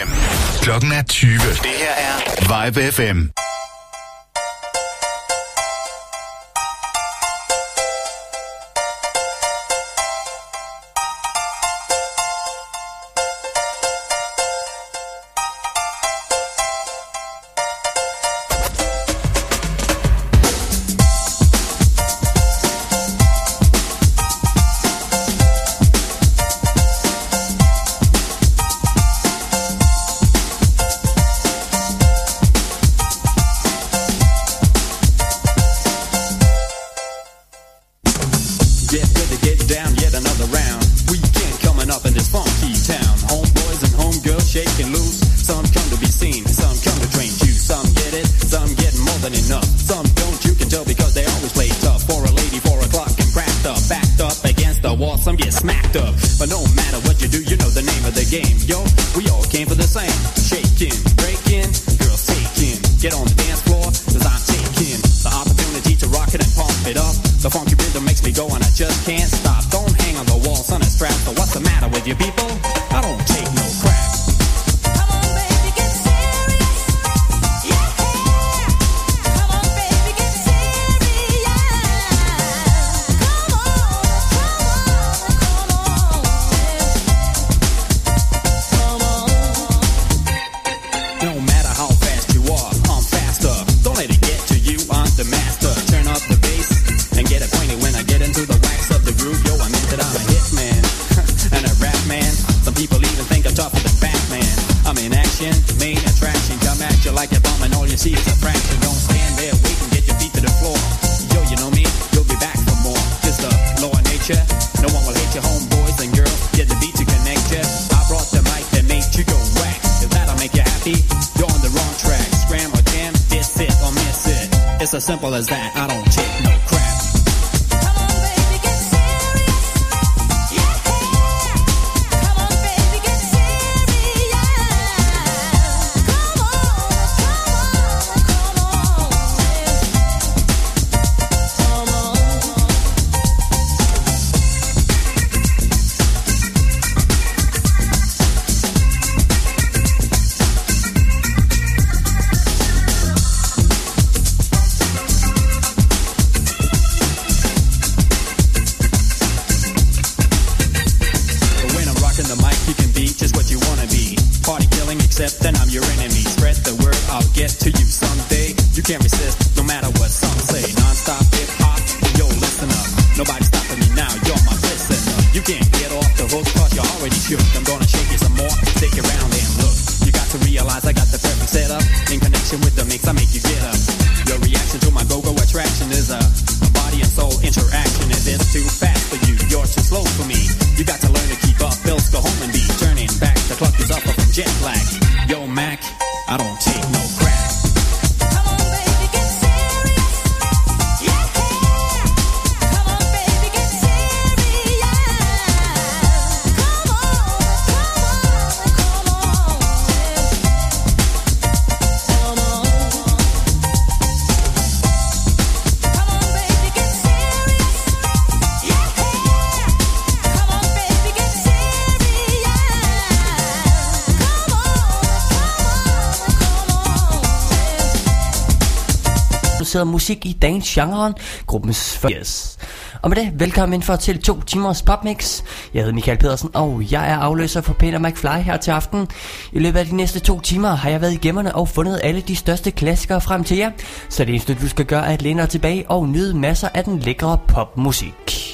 FM. Klokken er 20. Det her er Vibe FM. specialiseret musik i dance-genren, gruppens 80. Og med det, velkommen for til to timers popmix. Jeg hedder Michael Pedersen, og jeg er afløser for Peter McFly her til aften. I løbet af de næste to timer har jeg været i gemmerne og fundet alle de største klassikere frem til jer. Så det eneste, du skal gøre, er at læne dig tilbage og nyde masser af den lækre popmusik.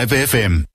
Live FM.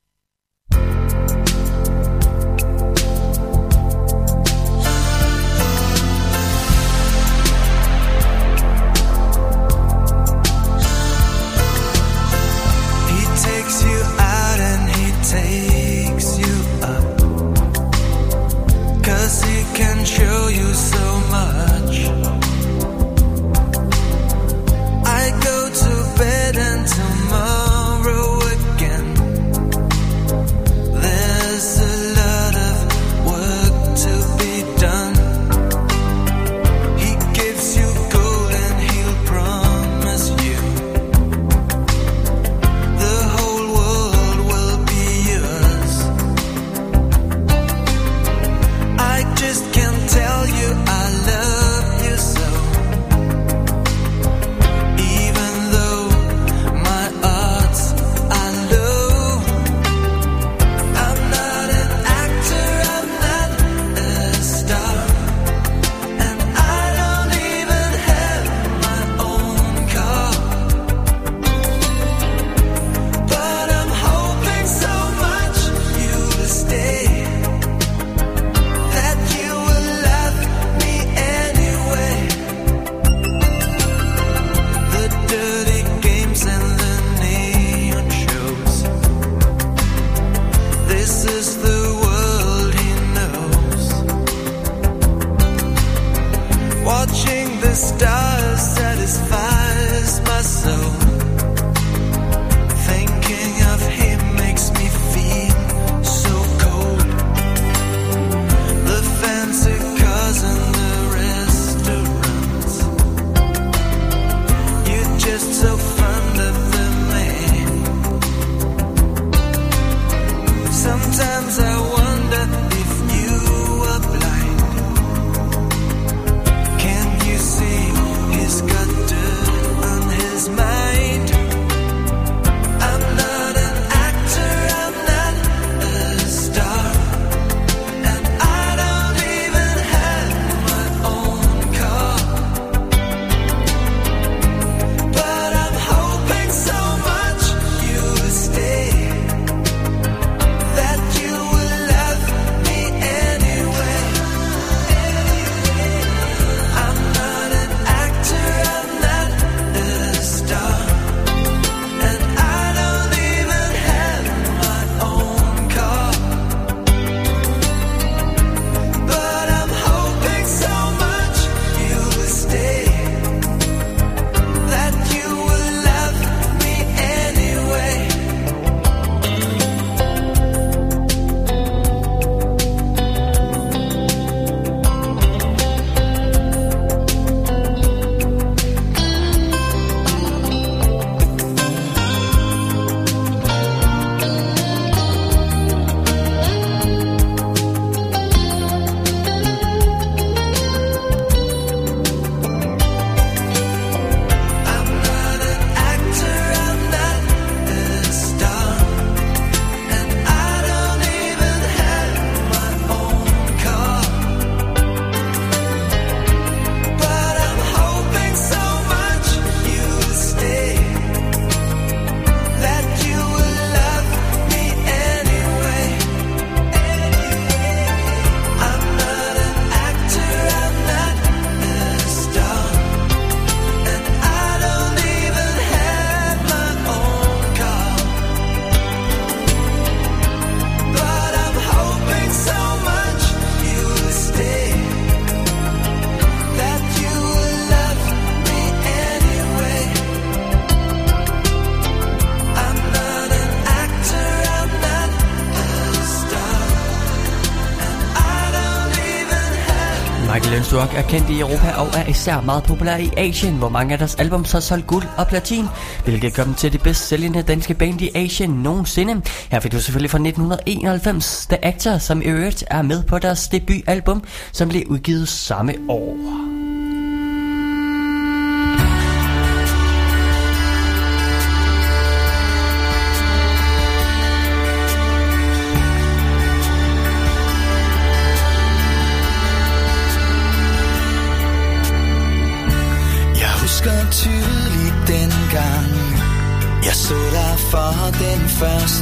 Kendt i Europa og er især meget populær i Asien, hvor mange af deres albums har solgt guld og platin, hvilket gør dem til de bedst sælgende danske band i Asien nogensinde. Her fik du selvfølgelig fra 1991 The Actor, som i øvrigt er med på deres debutalbum, som blev udgivet samme år.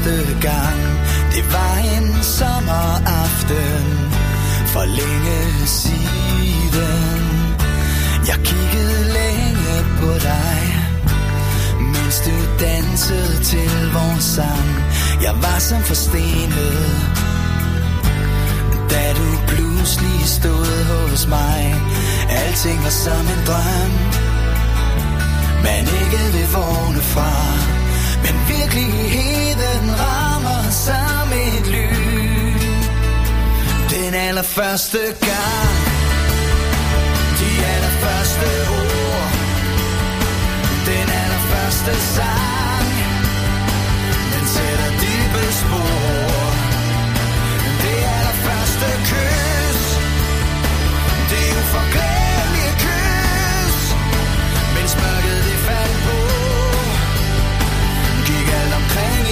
Første gang. Det var en sommeraften For længe siden. Jeg kiggede længe på dig Mens du dansede til vores sang. Jeg var som forstenet da du pludselig stod hos mig. Alting var som en drøm Man ikke vil vågne fra virkeligheden rammer som et lyn. Den allerførste gang De allerførste ord Den allerførste sang Den sætter dybe spor. Det allerførste kys Det er uforglemmelige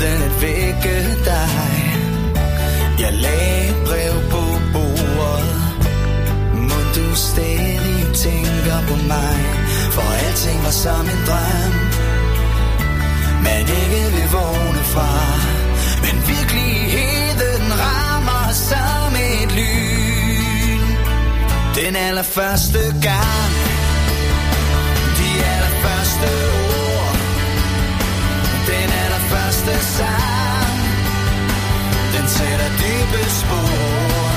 Uden at vække dig. Jeg lagde et brev på bordet. Må du stadig tænker på mig? For alting var som en drøm. Man ikke vil vågne fra. Men virkeligheden rammer som et lyn. Den allerførste gang. De allerførste ord allerførste sang. Den sætter dybe spor.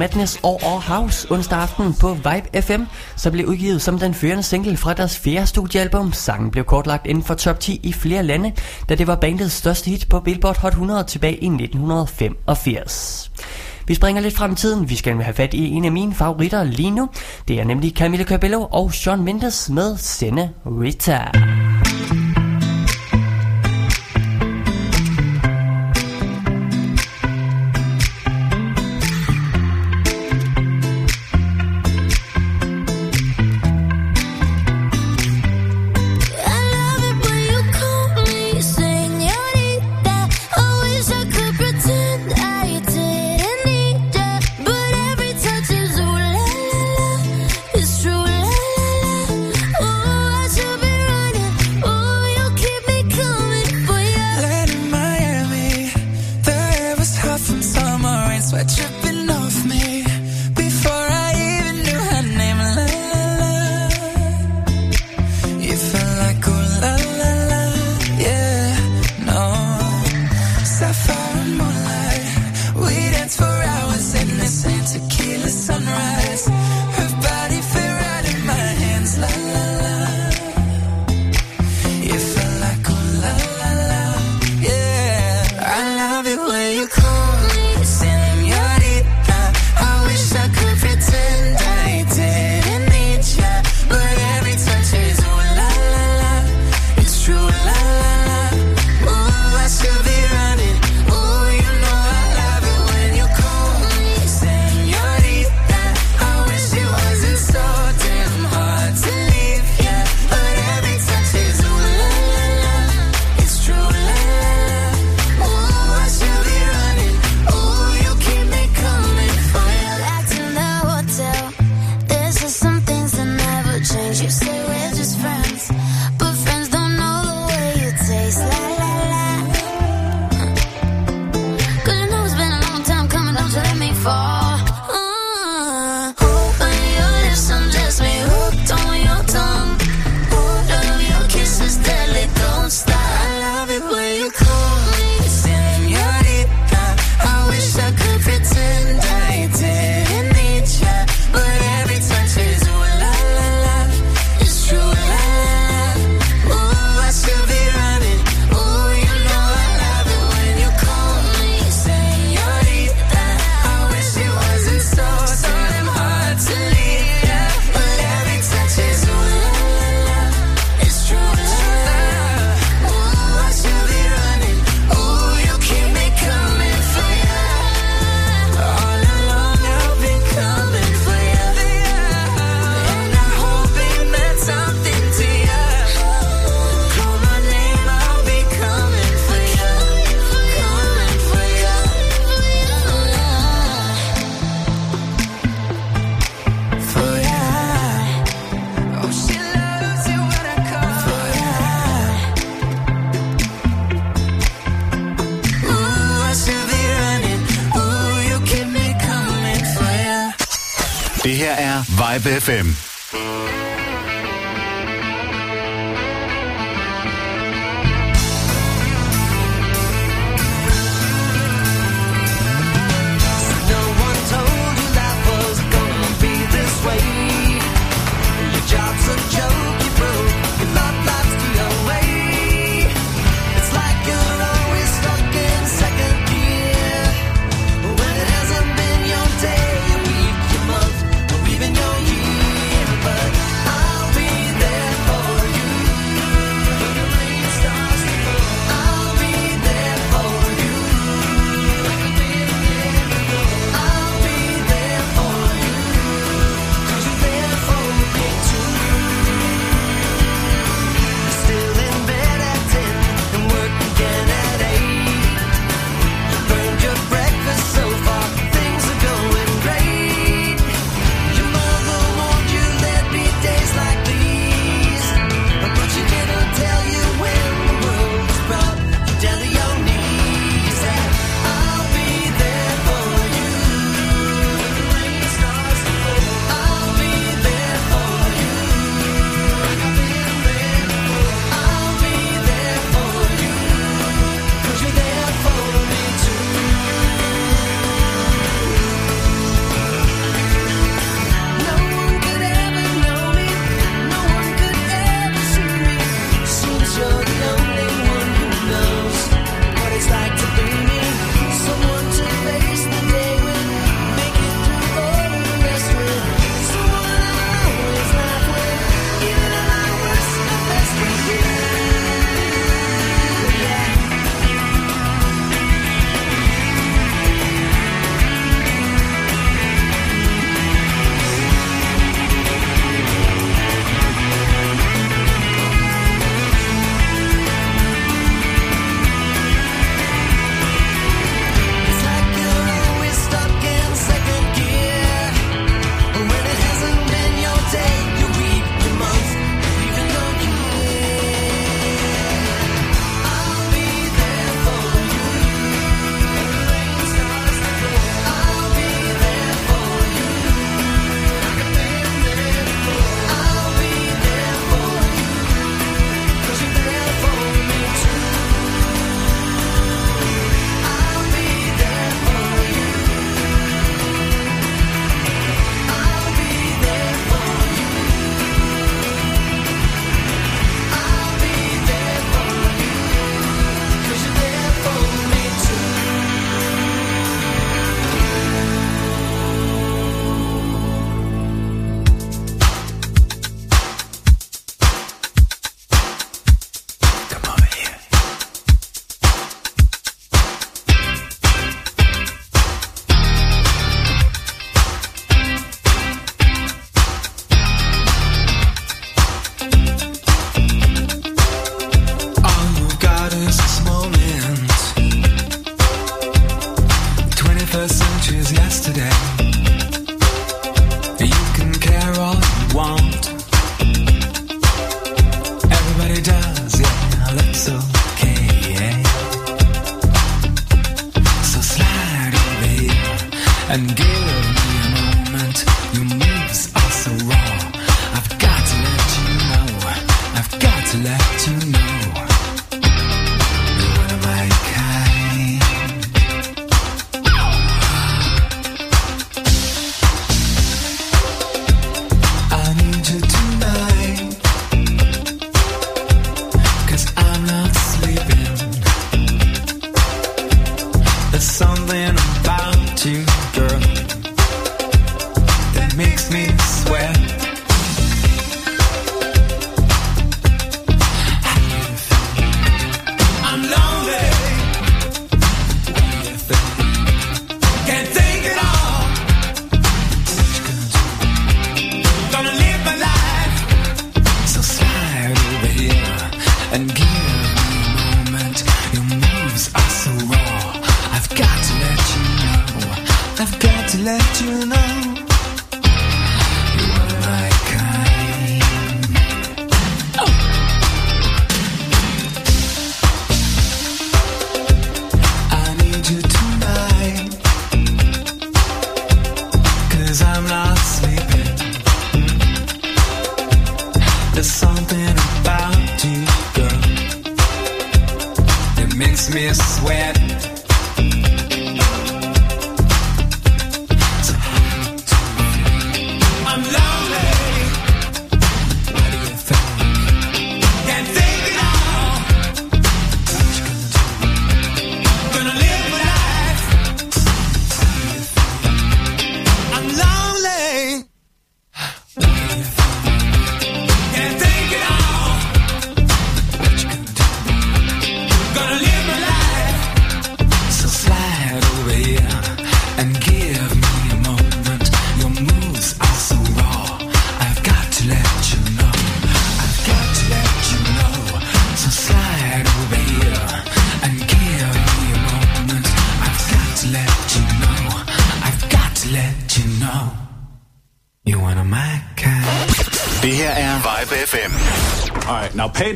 Madness og Our House onsdag aften på Vibe FM, så blev udgivet som den førende single fra deres fjerde studiealbum. Sangen blev kortlagt inden for top 10 i flere lande, da det var bandets største hit på Billboard Hot 100 tilbage i 1985. Vi springer lidt frem i tiden. Vi skal have fat i en af mine favoritter lige nu. Det er nemlig Camille Cabello og Sean Mendes med Sende Rita.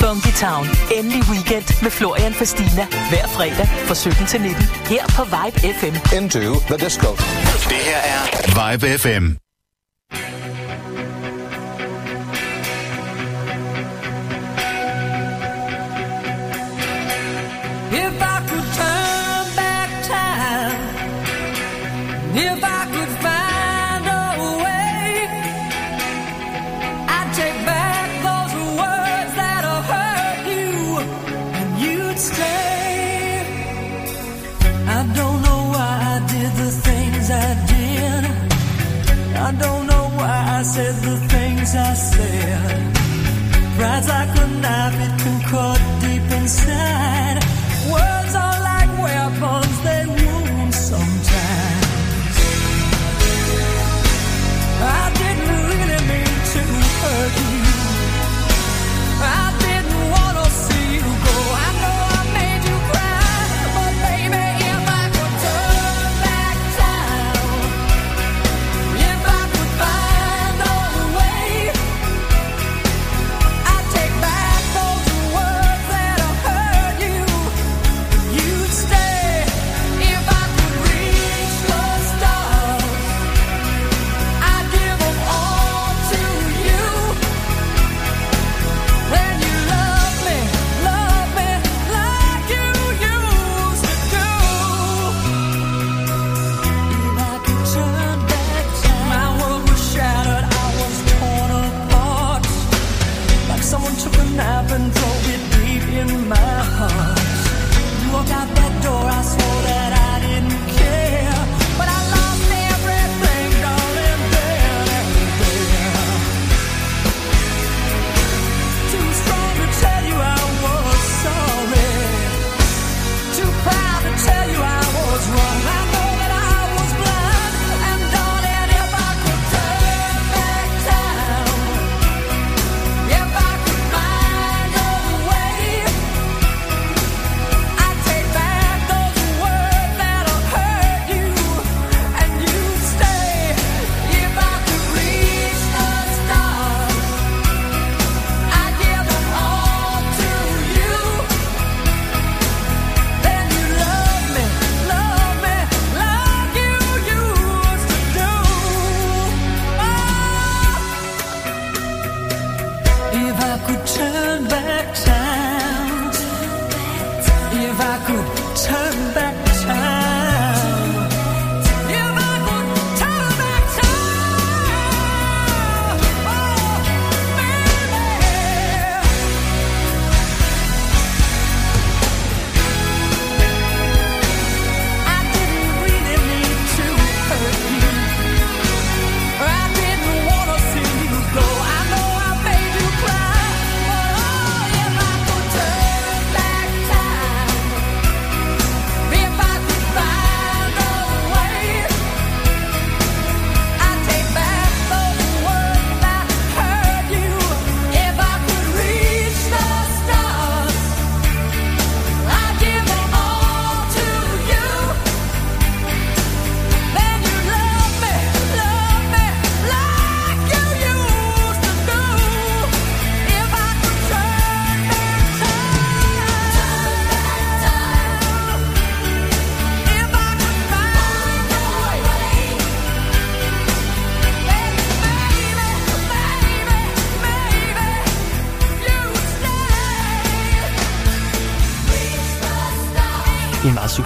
Funky Town. Endelig weekend med Florian Fastina. Hver fredag fra 17 til 19. Her på Vibe FM. Into the disco. Det her er Vibe FM. If I could turn back time, if I said the things I said. Rides like a knife, it can cut deep inside. Whoa.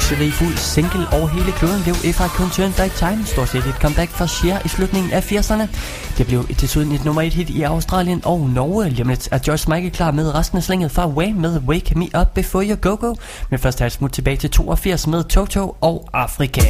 succesrigfuld single og hele kloden blev If I Can Turn Back Time stort set et comeback for Cher i slutningen af 80'erne. Det blev et desuden et nummer 1 hit i Australien og Norge. Lige lidt er Joyce Michael klar med resten af slinget fra Way med Wake Me Up Before You Go Go. Men først er et smut tilbage til 82 med Toto og Afrika.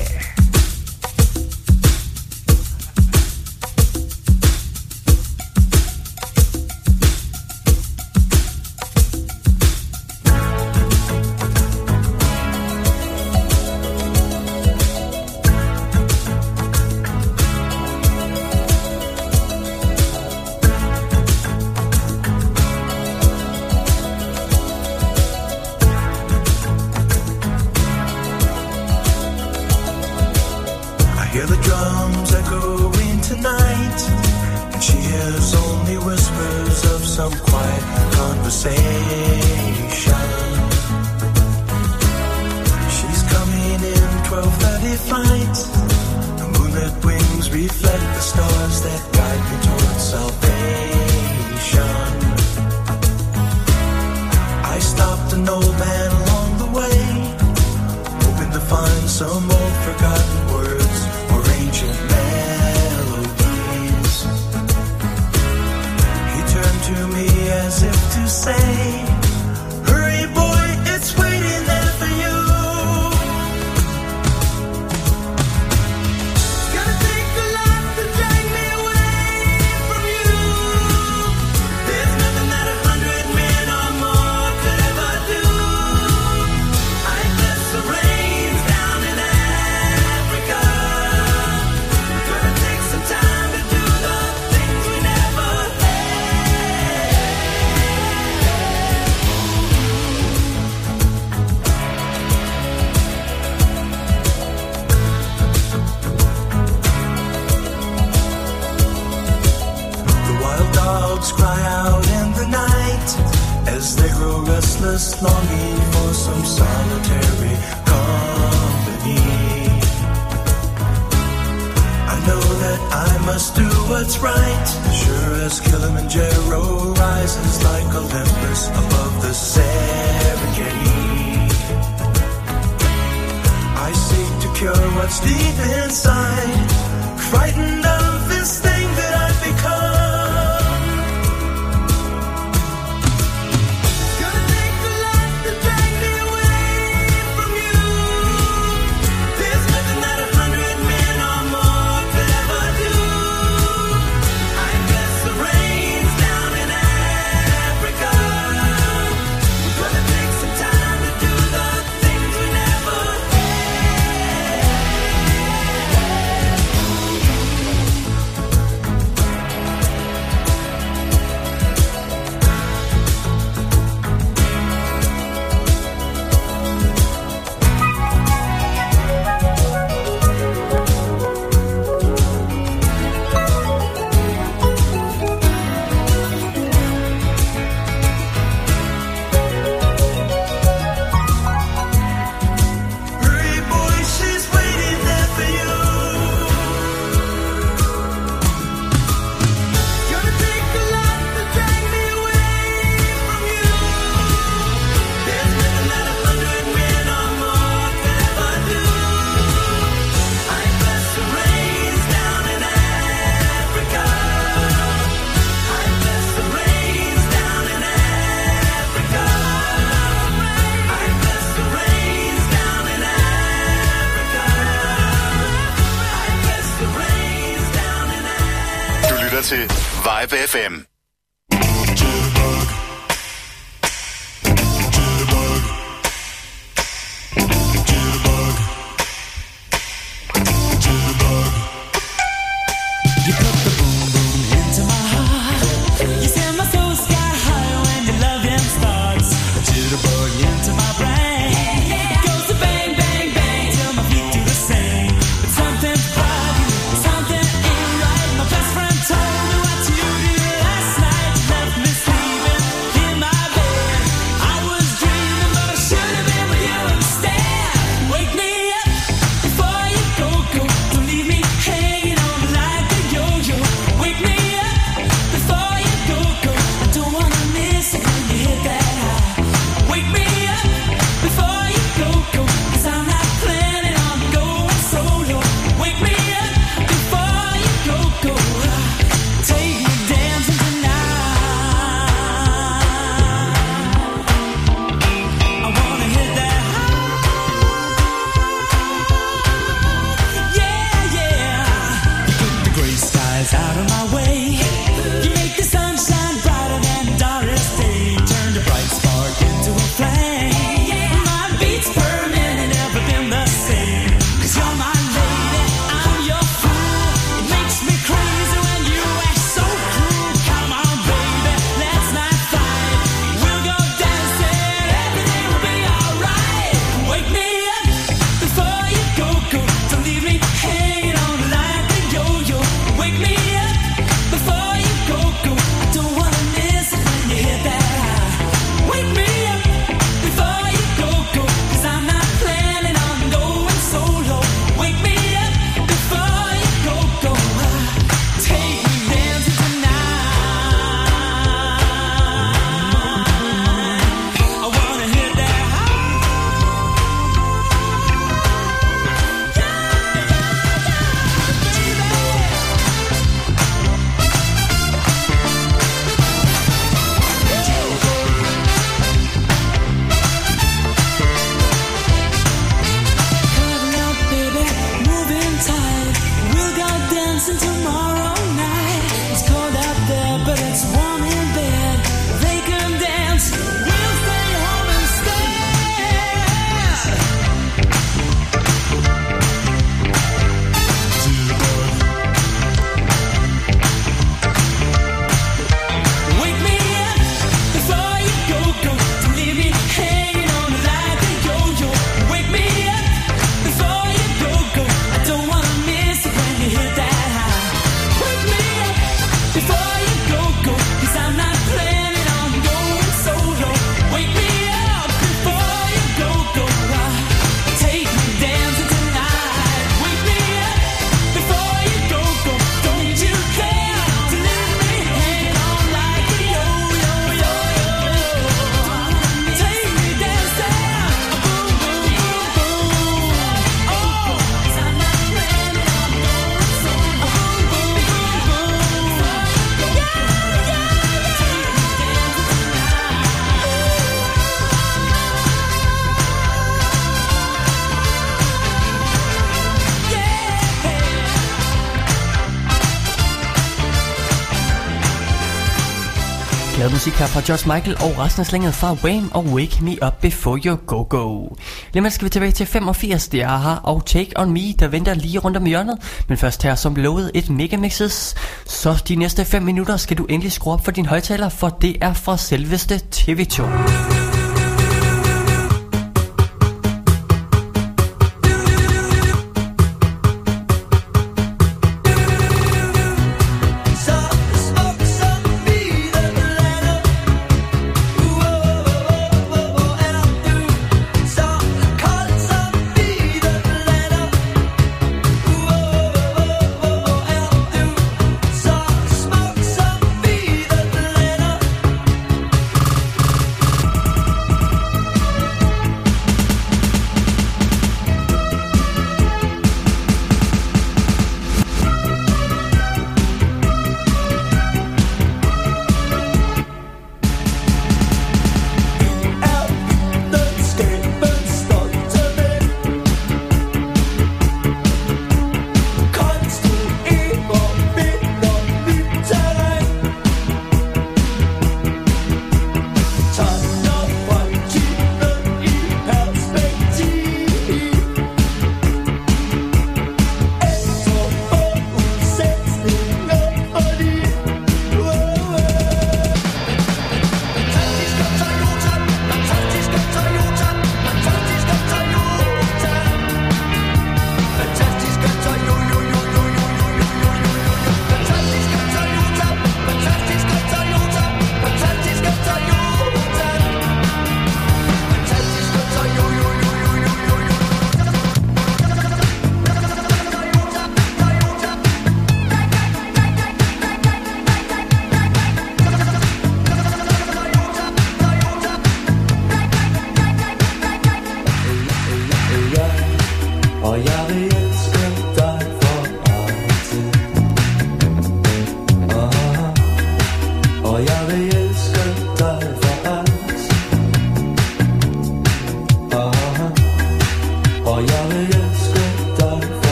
Her fra George Michael og resten af slænget fra Wham og Wake Me Up Before You Go Go. Lige nu skal vi tilbage til 85, det er her og Take On Me, der venter lige rundt om hjørnet. Men først her som lovet et mega mixes. Så de næste 5 minutter skal du endelig skrue op for din højtaler, for det er fra selveste TV2.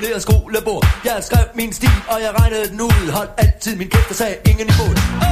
isoleret skolebord. Jeg skrev min stil, og jeg regnede den ud. Hold altid min kæft og sagde ingen imod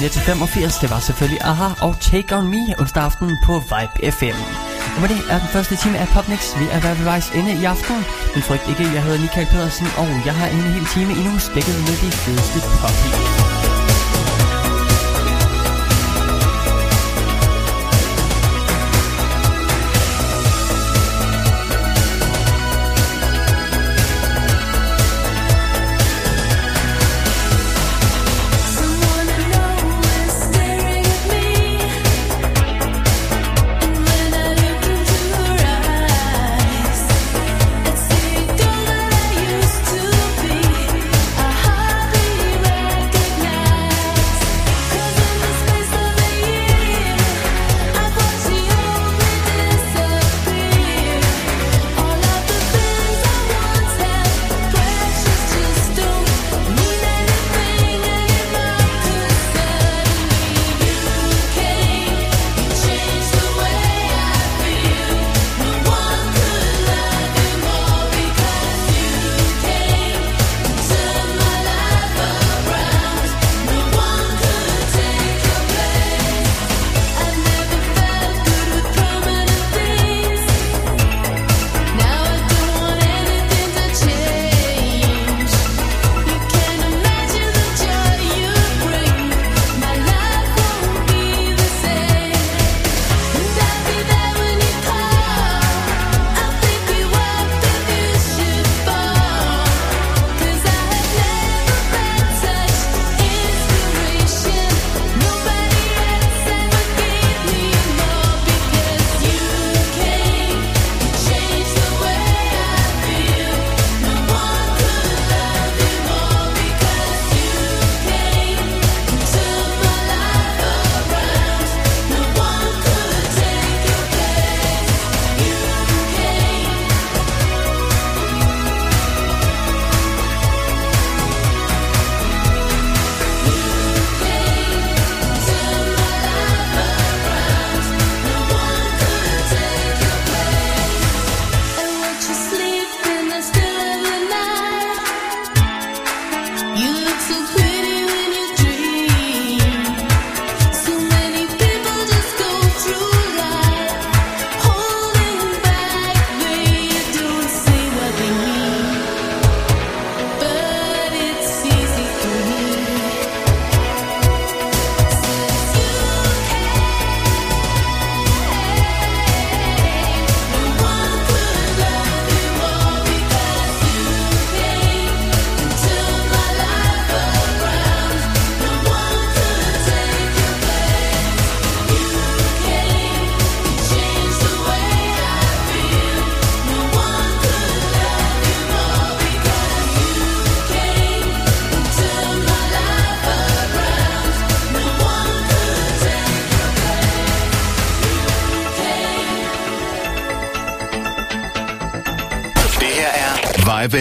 ned til det var selvfølgelig Aha og Take On Me onsdag aften på Vibe FM. Og med det er den første time af Popmix. Vi er ved vejs ende i aften. Men frygt ikke, jeg hedder Michael Pedersen, og jeg har en hel time endnu spækket med de fedeste popbeats.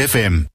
Vibe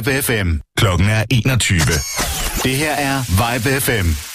Vibe FM. Klokken er 21. Det her er Vibe FM.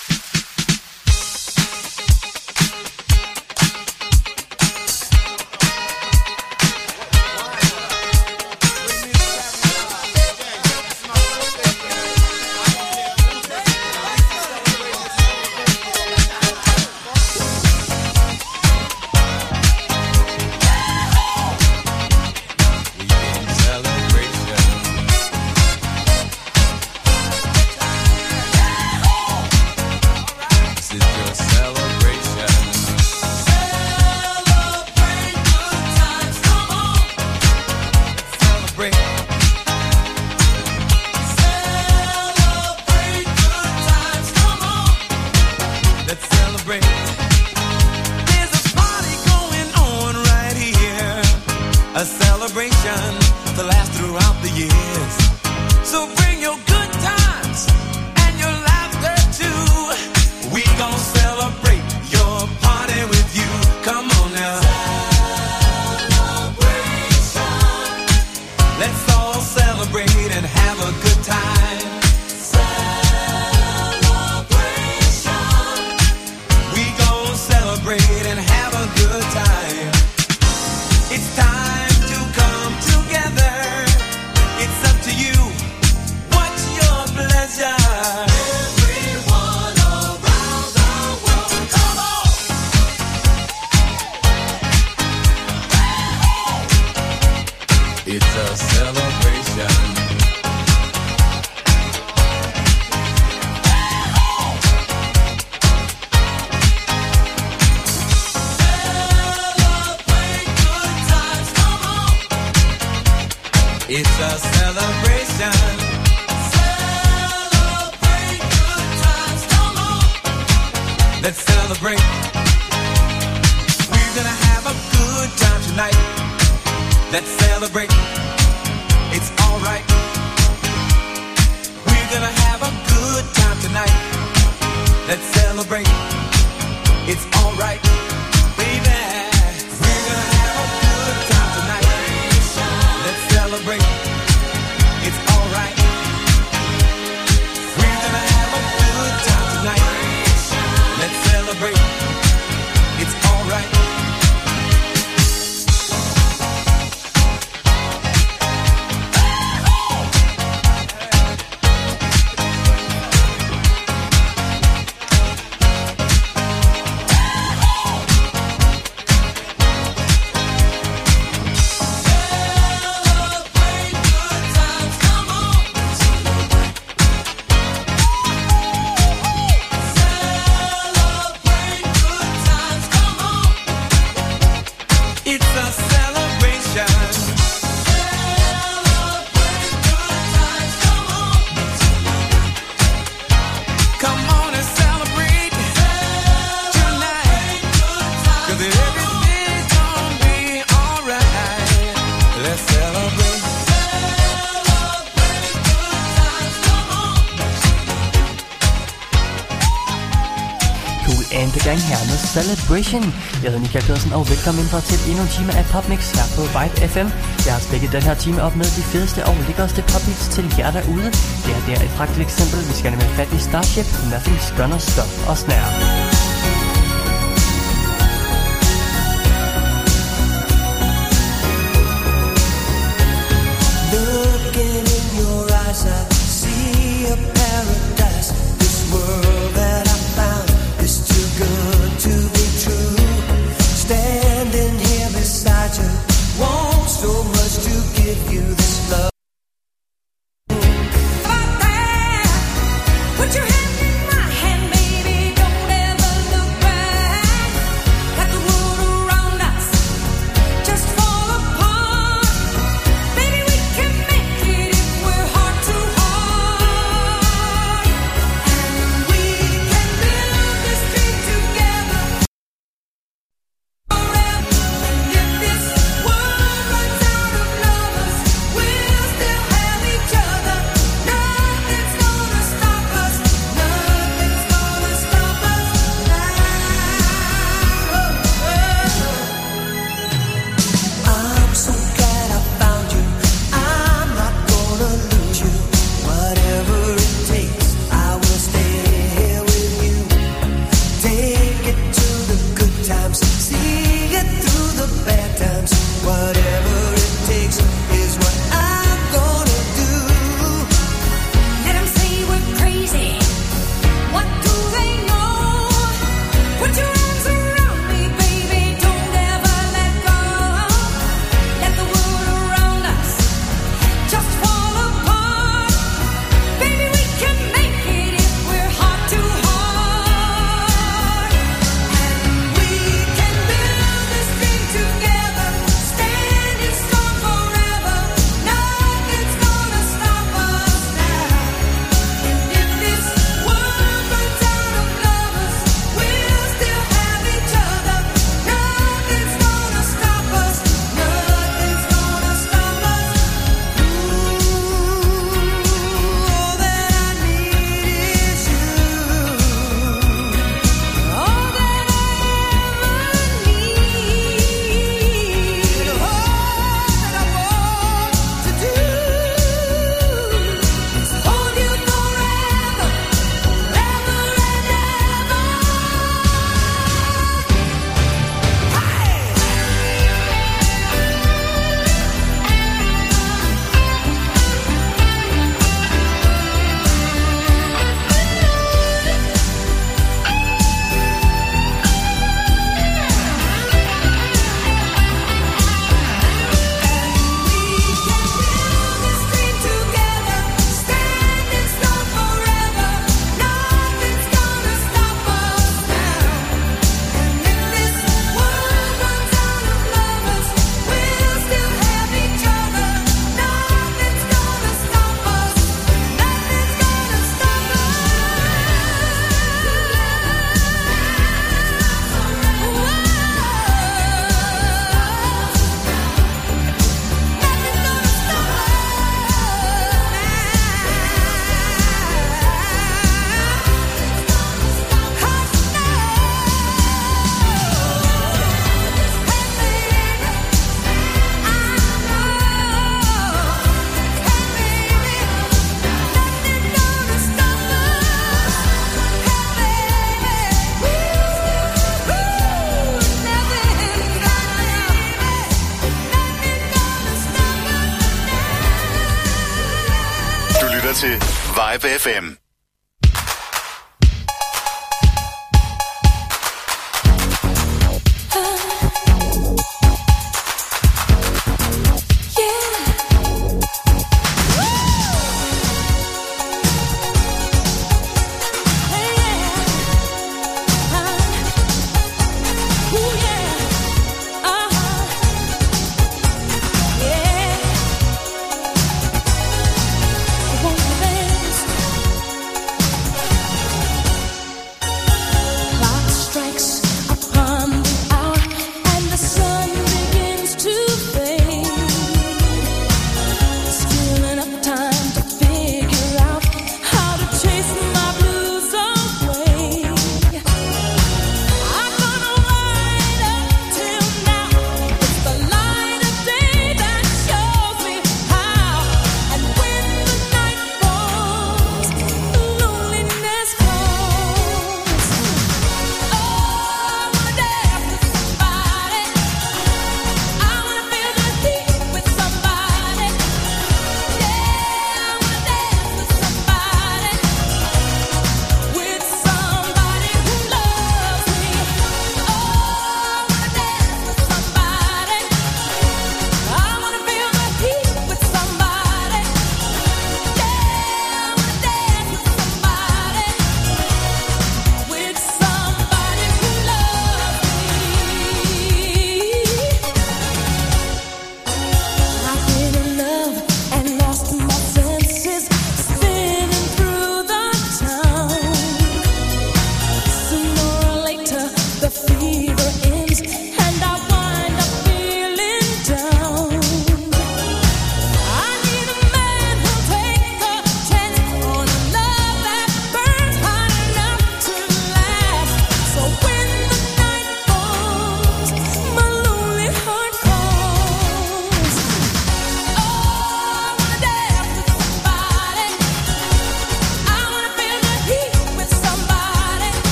første gang her med Celebration. Jeg hedder Michael Pedersen, og velkommen indenfor til endnu en time af PopMix her på Vibe FM. Jeg har stikket den her time op med de fedeste og lækkerste popbeats til jer derude. Det her det er et praktisk eksempel. Vi skal nemlig fat i Starship, Nothing's Gonna Stop og Snare.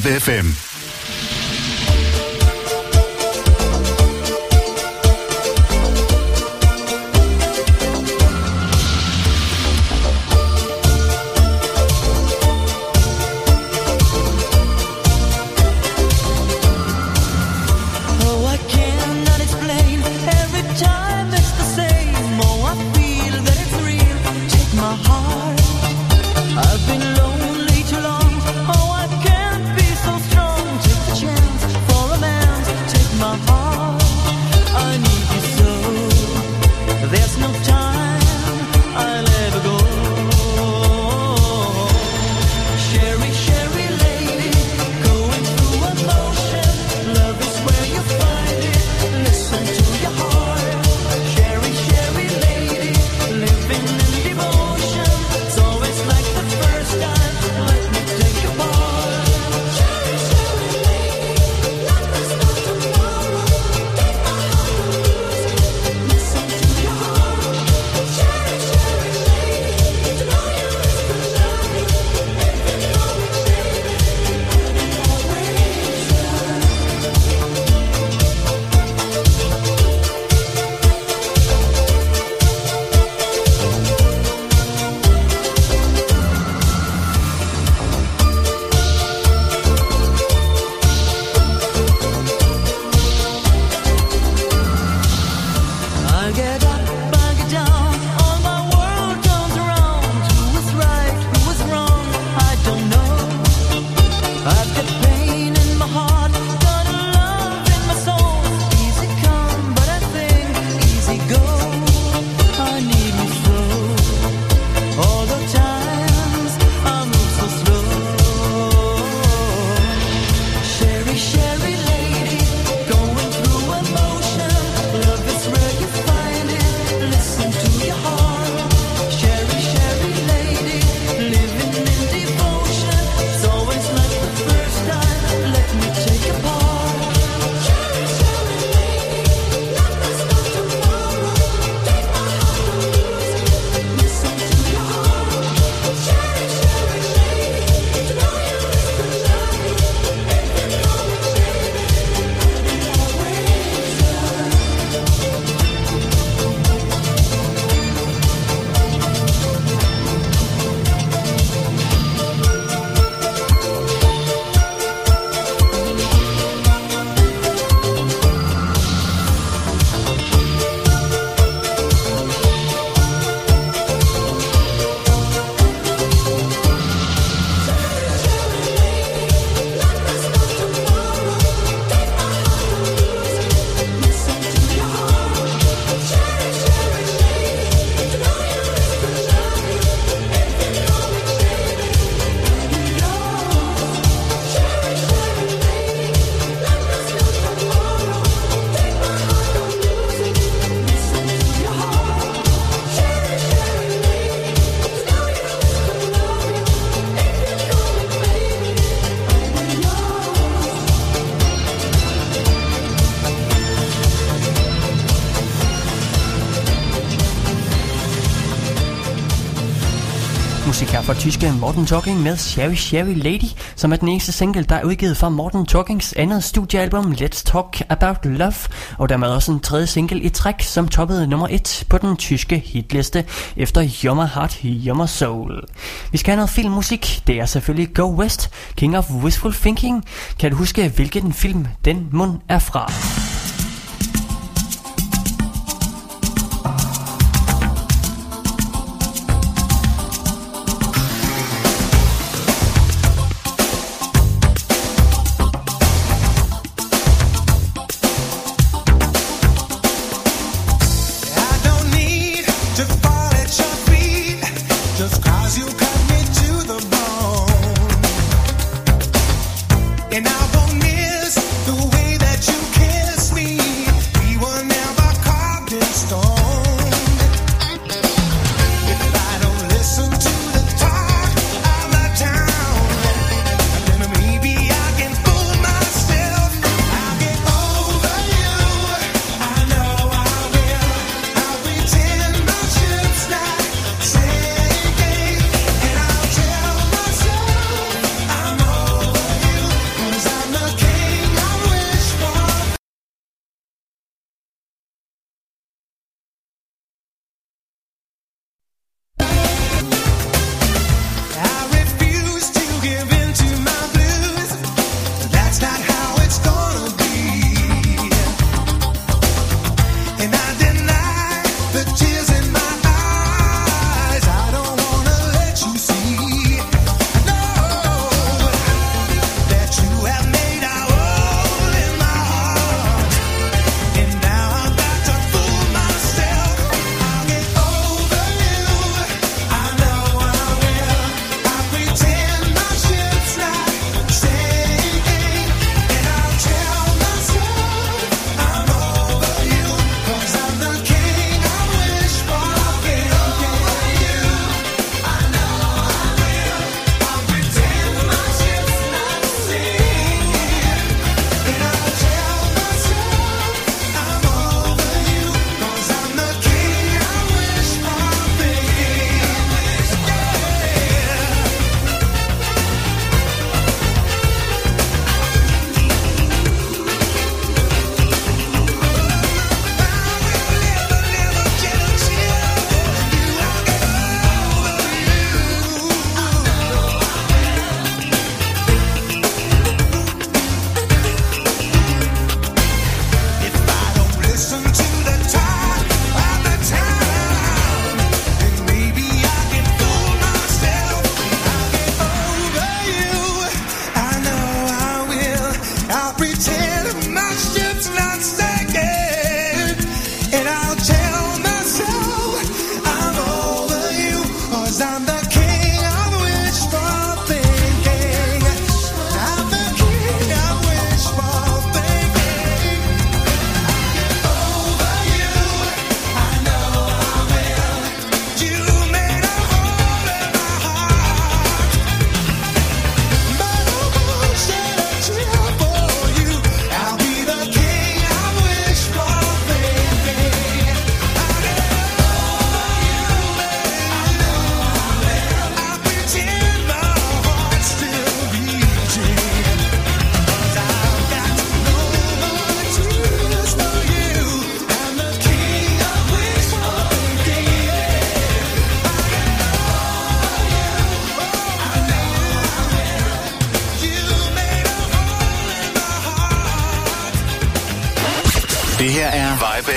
9FM. tyske Morten Talking med Sherry Sherry Lady, som er den eneste single, der er udgivet fra Morten Talkings andet studiealbum Let's Talk About Love, og dermed også en tredje single i træk, som toppede nummer 1 på den tyske hitliste efter Yummer Heart, Yummer Soul. Vi skal have noget filmmusik, det er selvfølgelig Go West, King of Wistful Thinking. Kan du huske, hvilken film den mund er fra?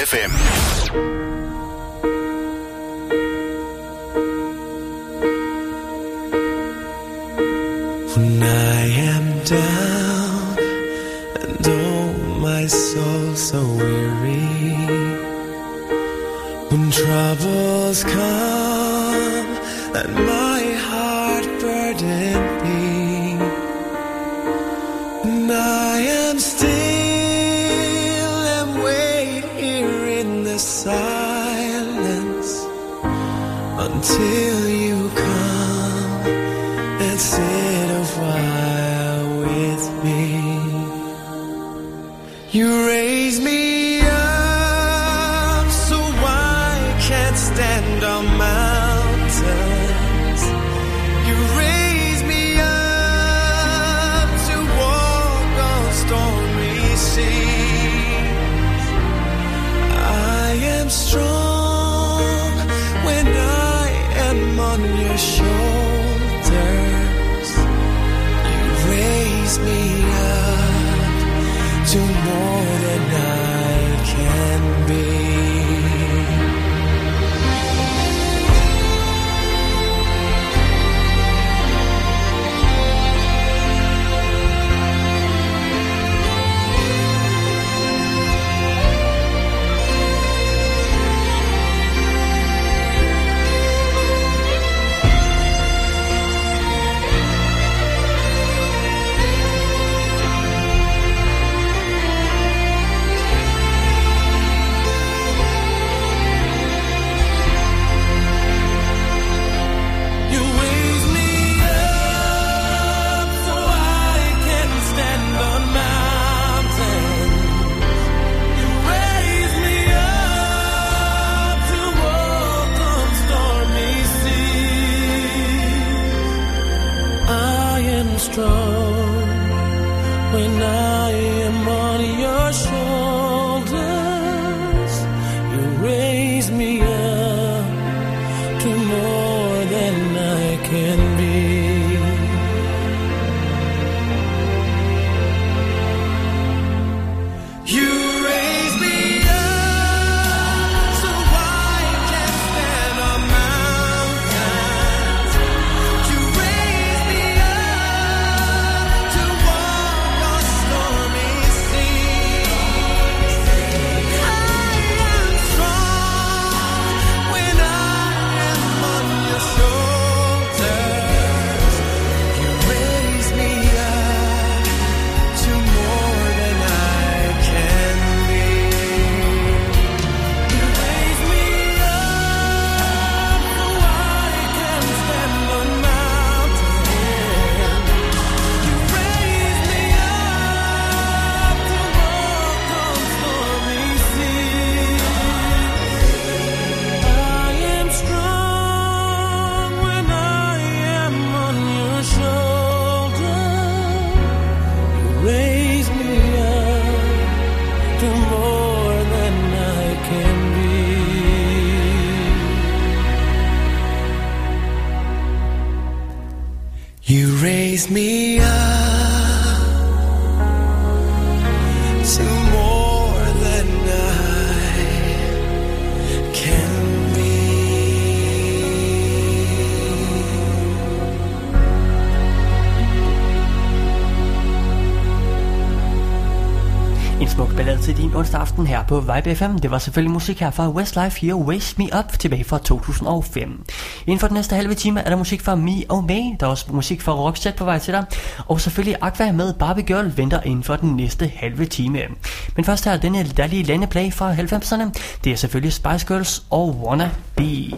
FM. på Vibe FM. Det var selvfølgelig musik her fra Westlife Here, Waste Me Up, tilbage fra 2005. Inden for den næste halve time er der musik fra Me og May, der er også musik fra Rockstedt på vej til dig, og selvfølgelig Aqua med Barbie Girl venter inden for den næste halve time. Men først her denne dejlige landeplay fra 90'erne, det er selvfølgelig Spice Girls og Wanna Be.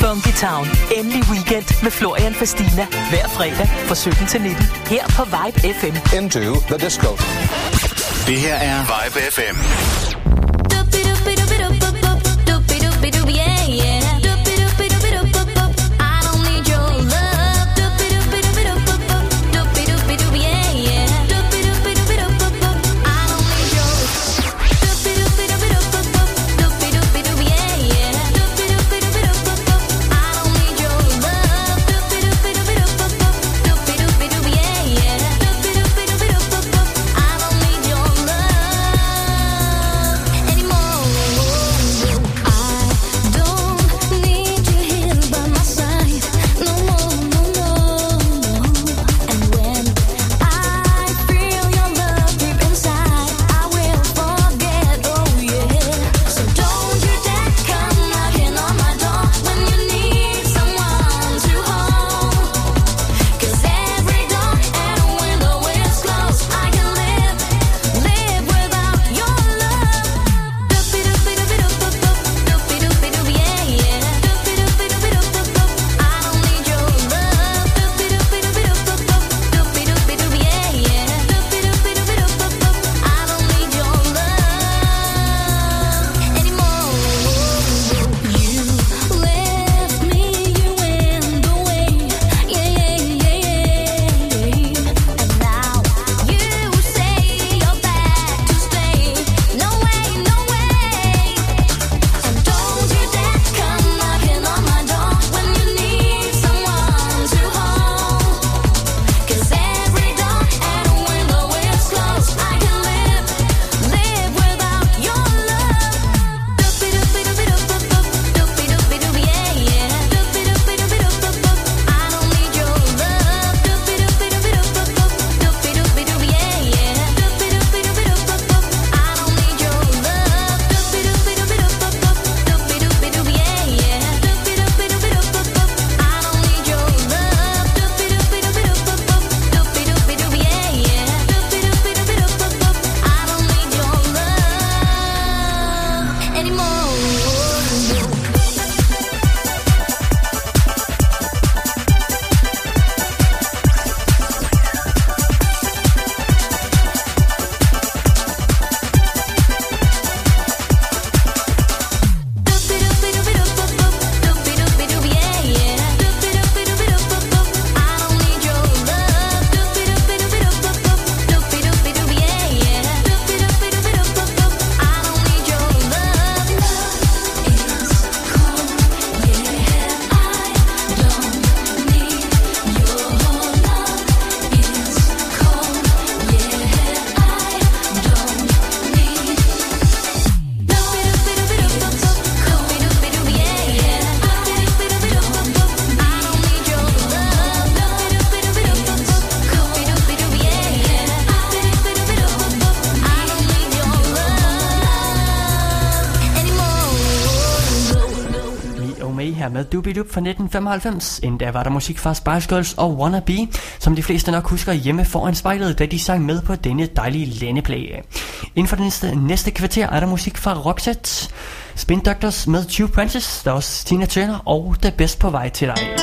Funky Town. Endelig weekend med Florian Fastina. Hver fredag fra 17 til 19. Her på Vibe FM. Into the disco. Det her er Vibe FM. Doobie Doop fra 1995. Inden der var der musik fra Spice Girls og Wannabe, som de fleste nok husker hjemme foran spejlet, da de sang med på denne dejlige læneplay. Inden for den næste, næste kvarter er der musik fra Roxette, Spin Doctors med Tube Princess, der er også Tina Turner og The Best på vej til dig.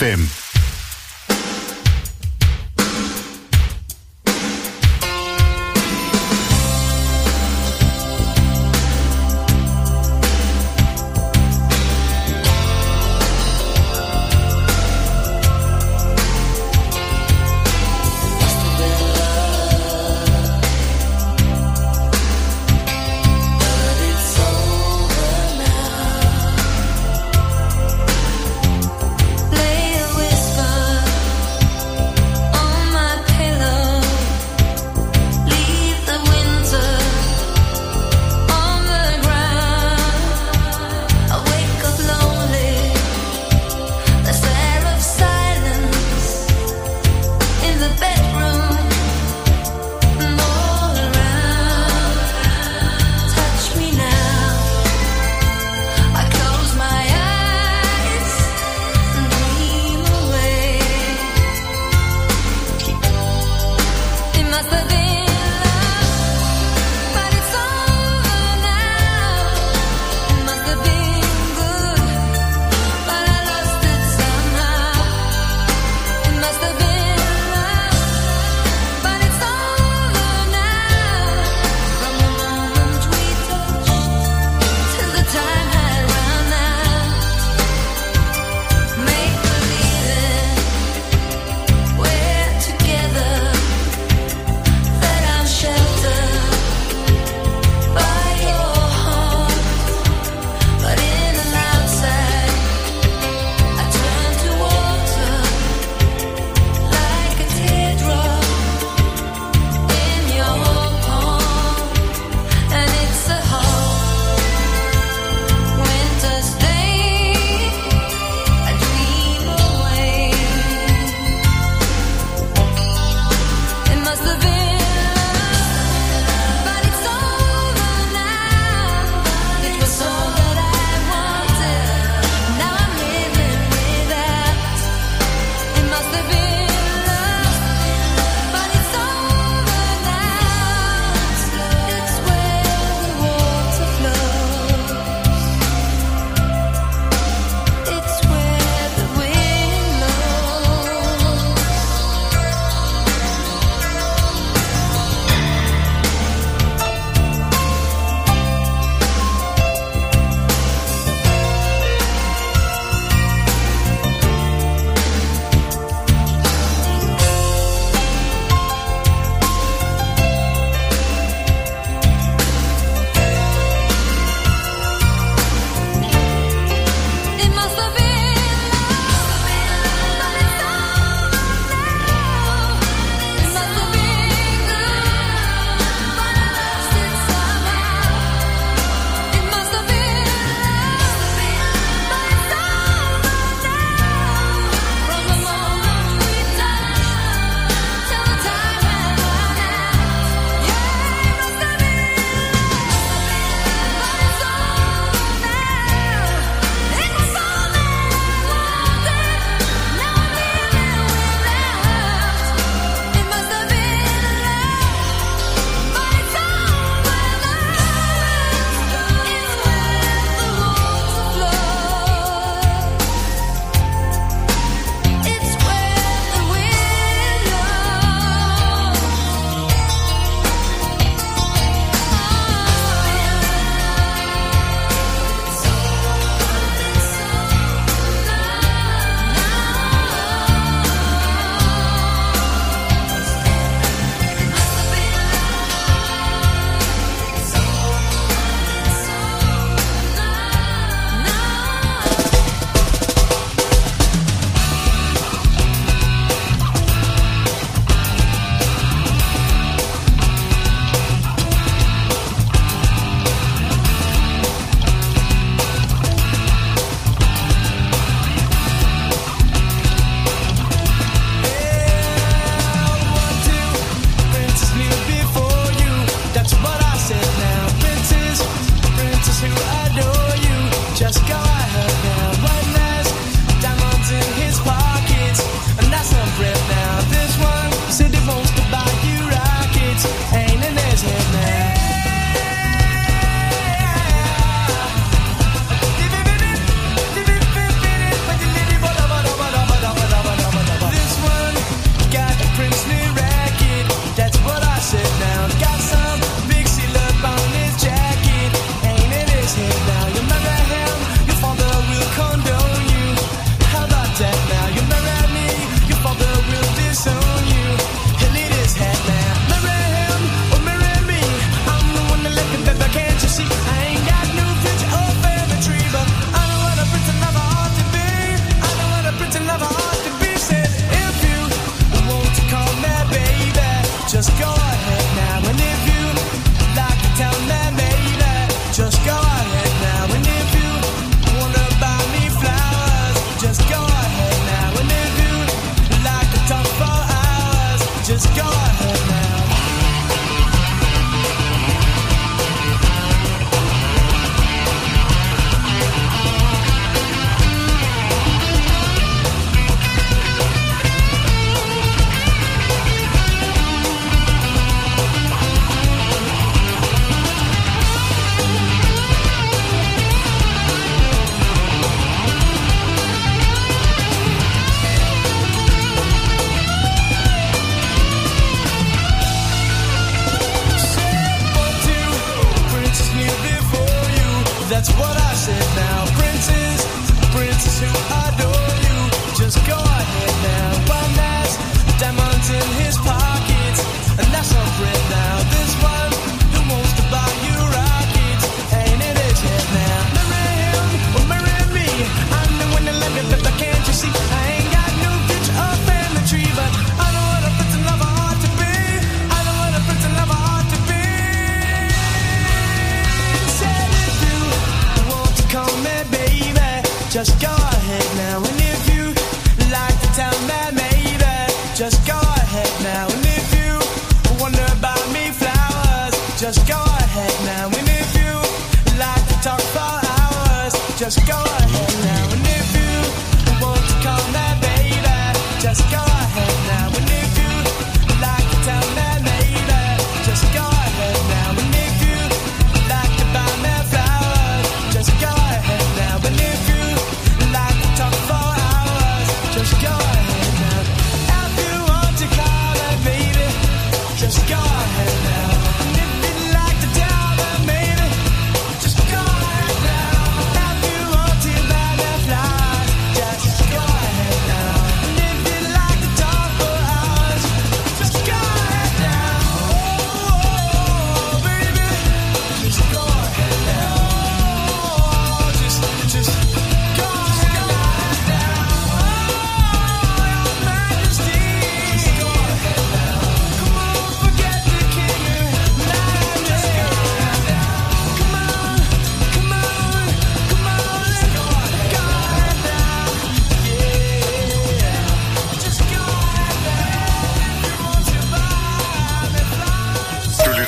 FM.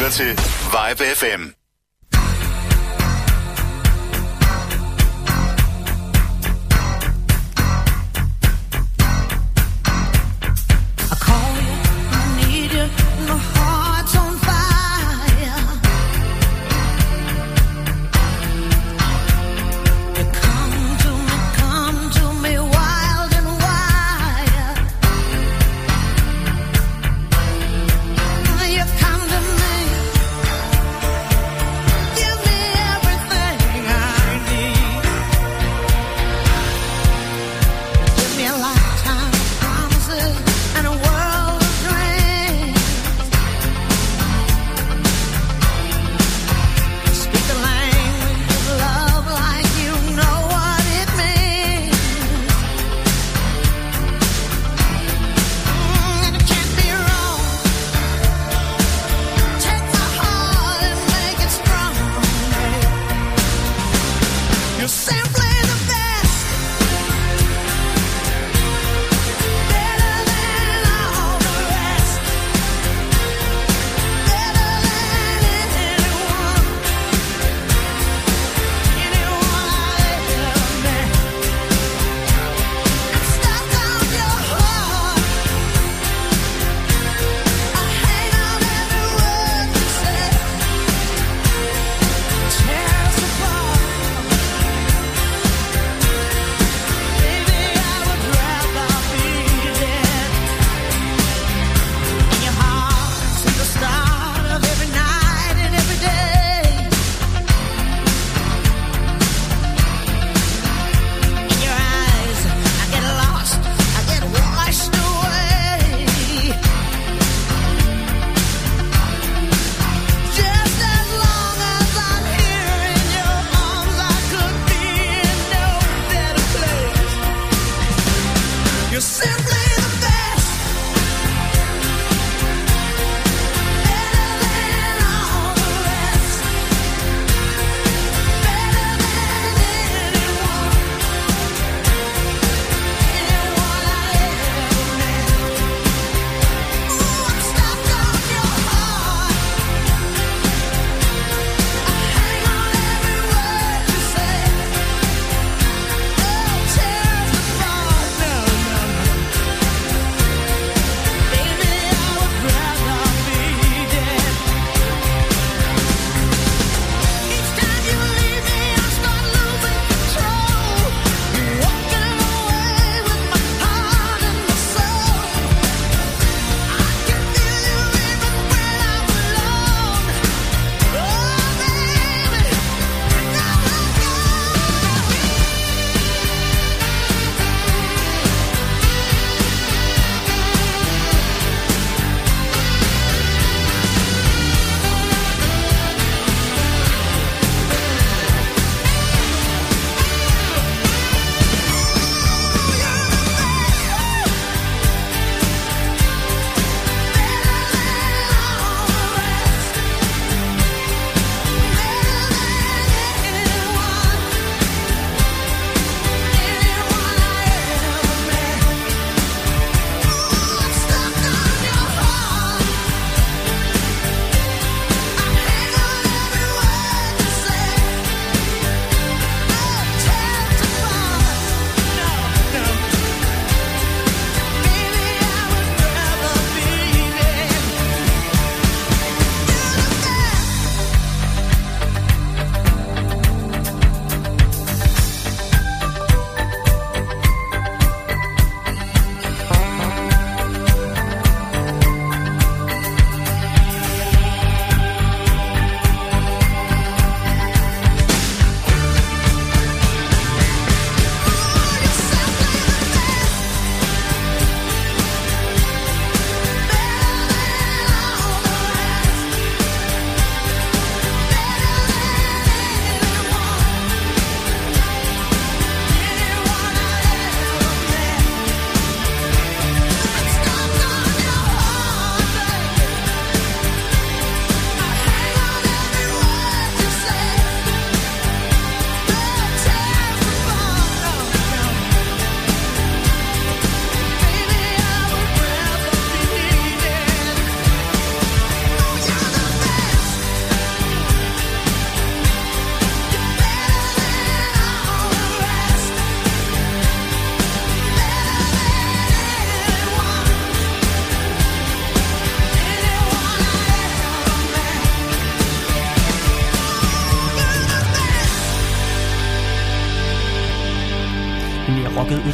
Lytter til Vibe FM.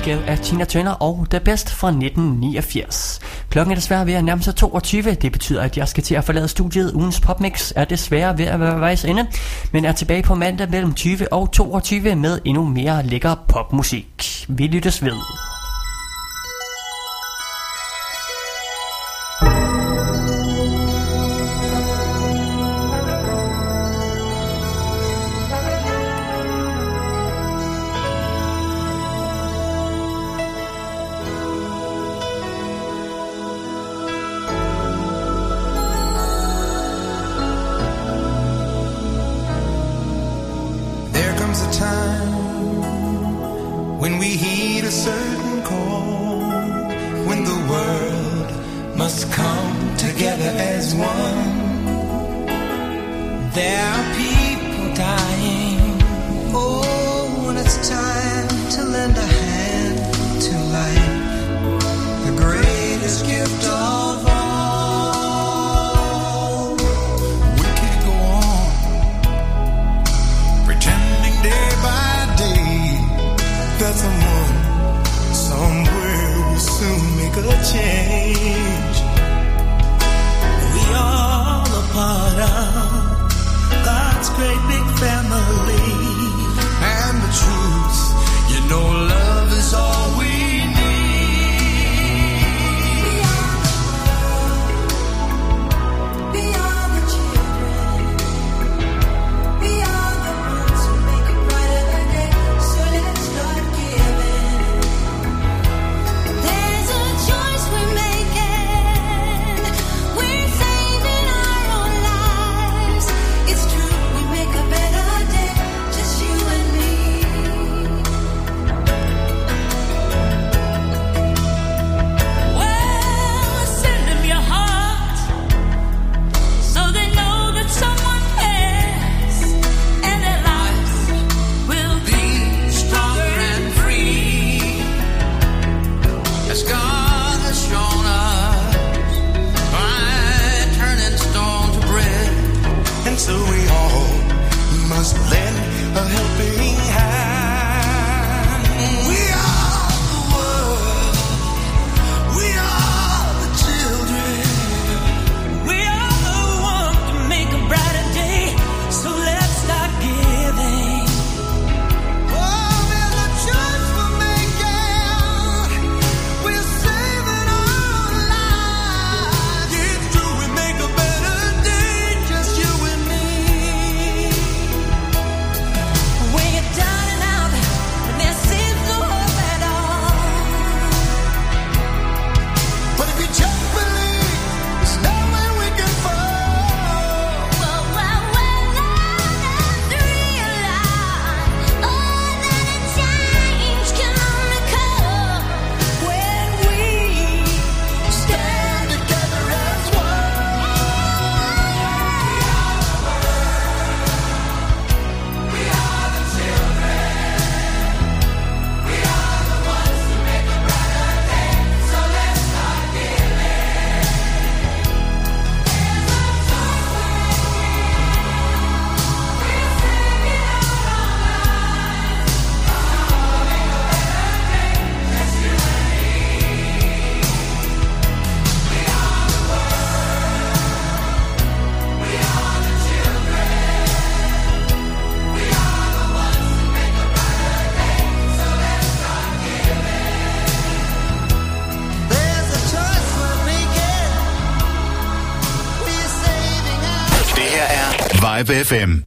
udgave af Tina Turner og The Best fra 1989. Klokken er desværre ved at nærme sig 22. Det betyder, at jeg skal til at forlade studiet. Ugens popmix er desværre ved at være vejs ende, men er tilbage på mandag mellem 20 og 22 med endnu mere lækker popmusik. Vi lyttes ved. FFM.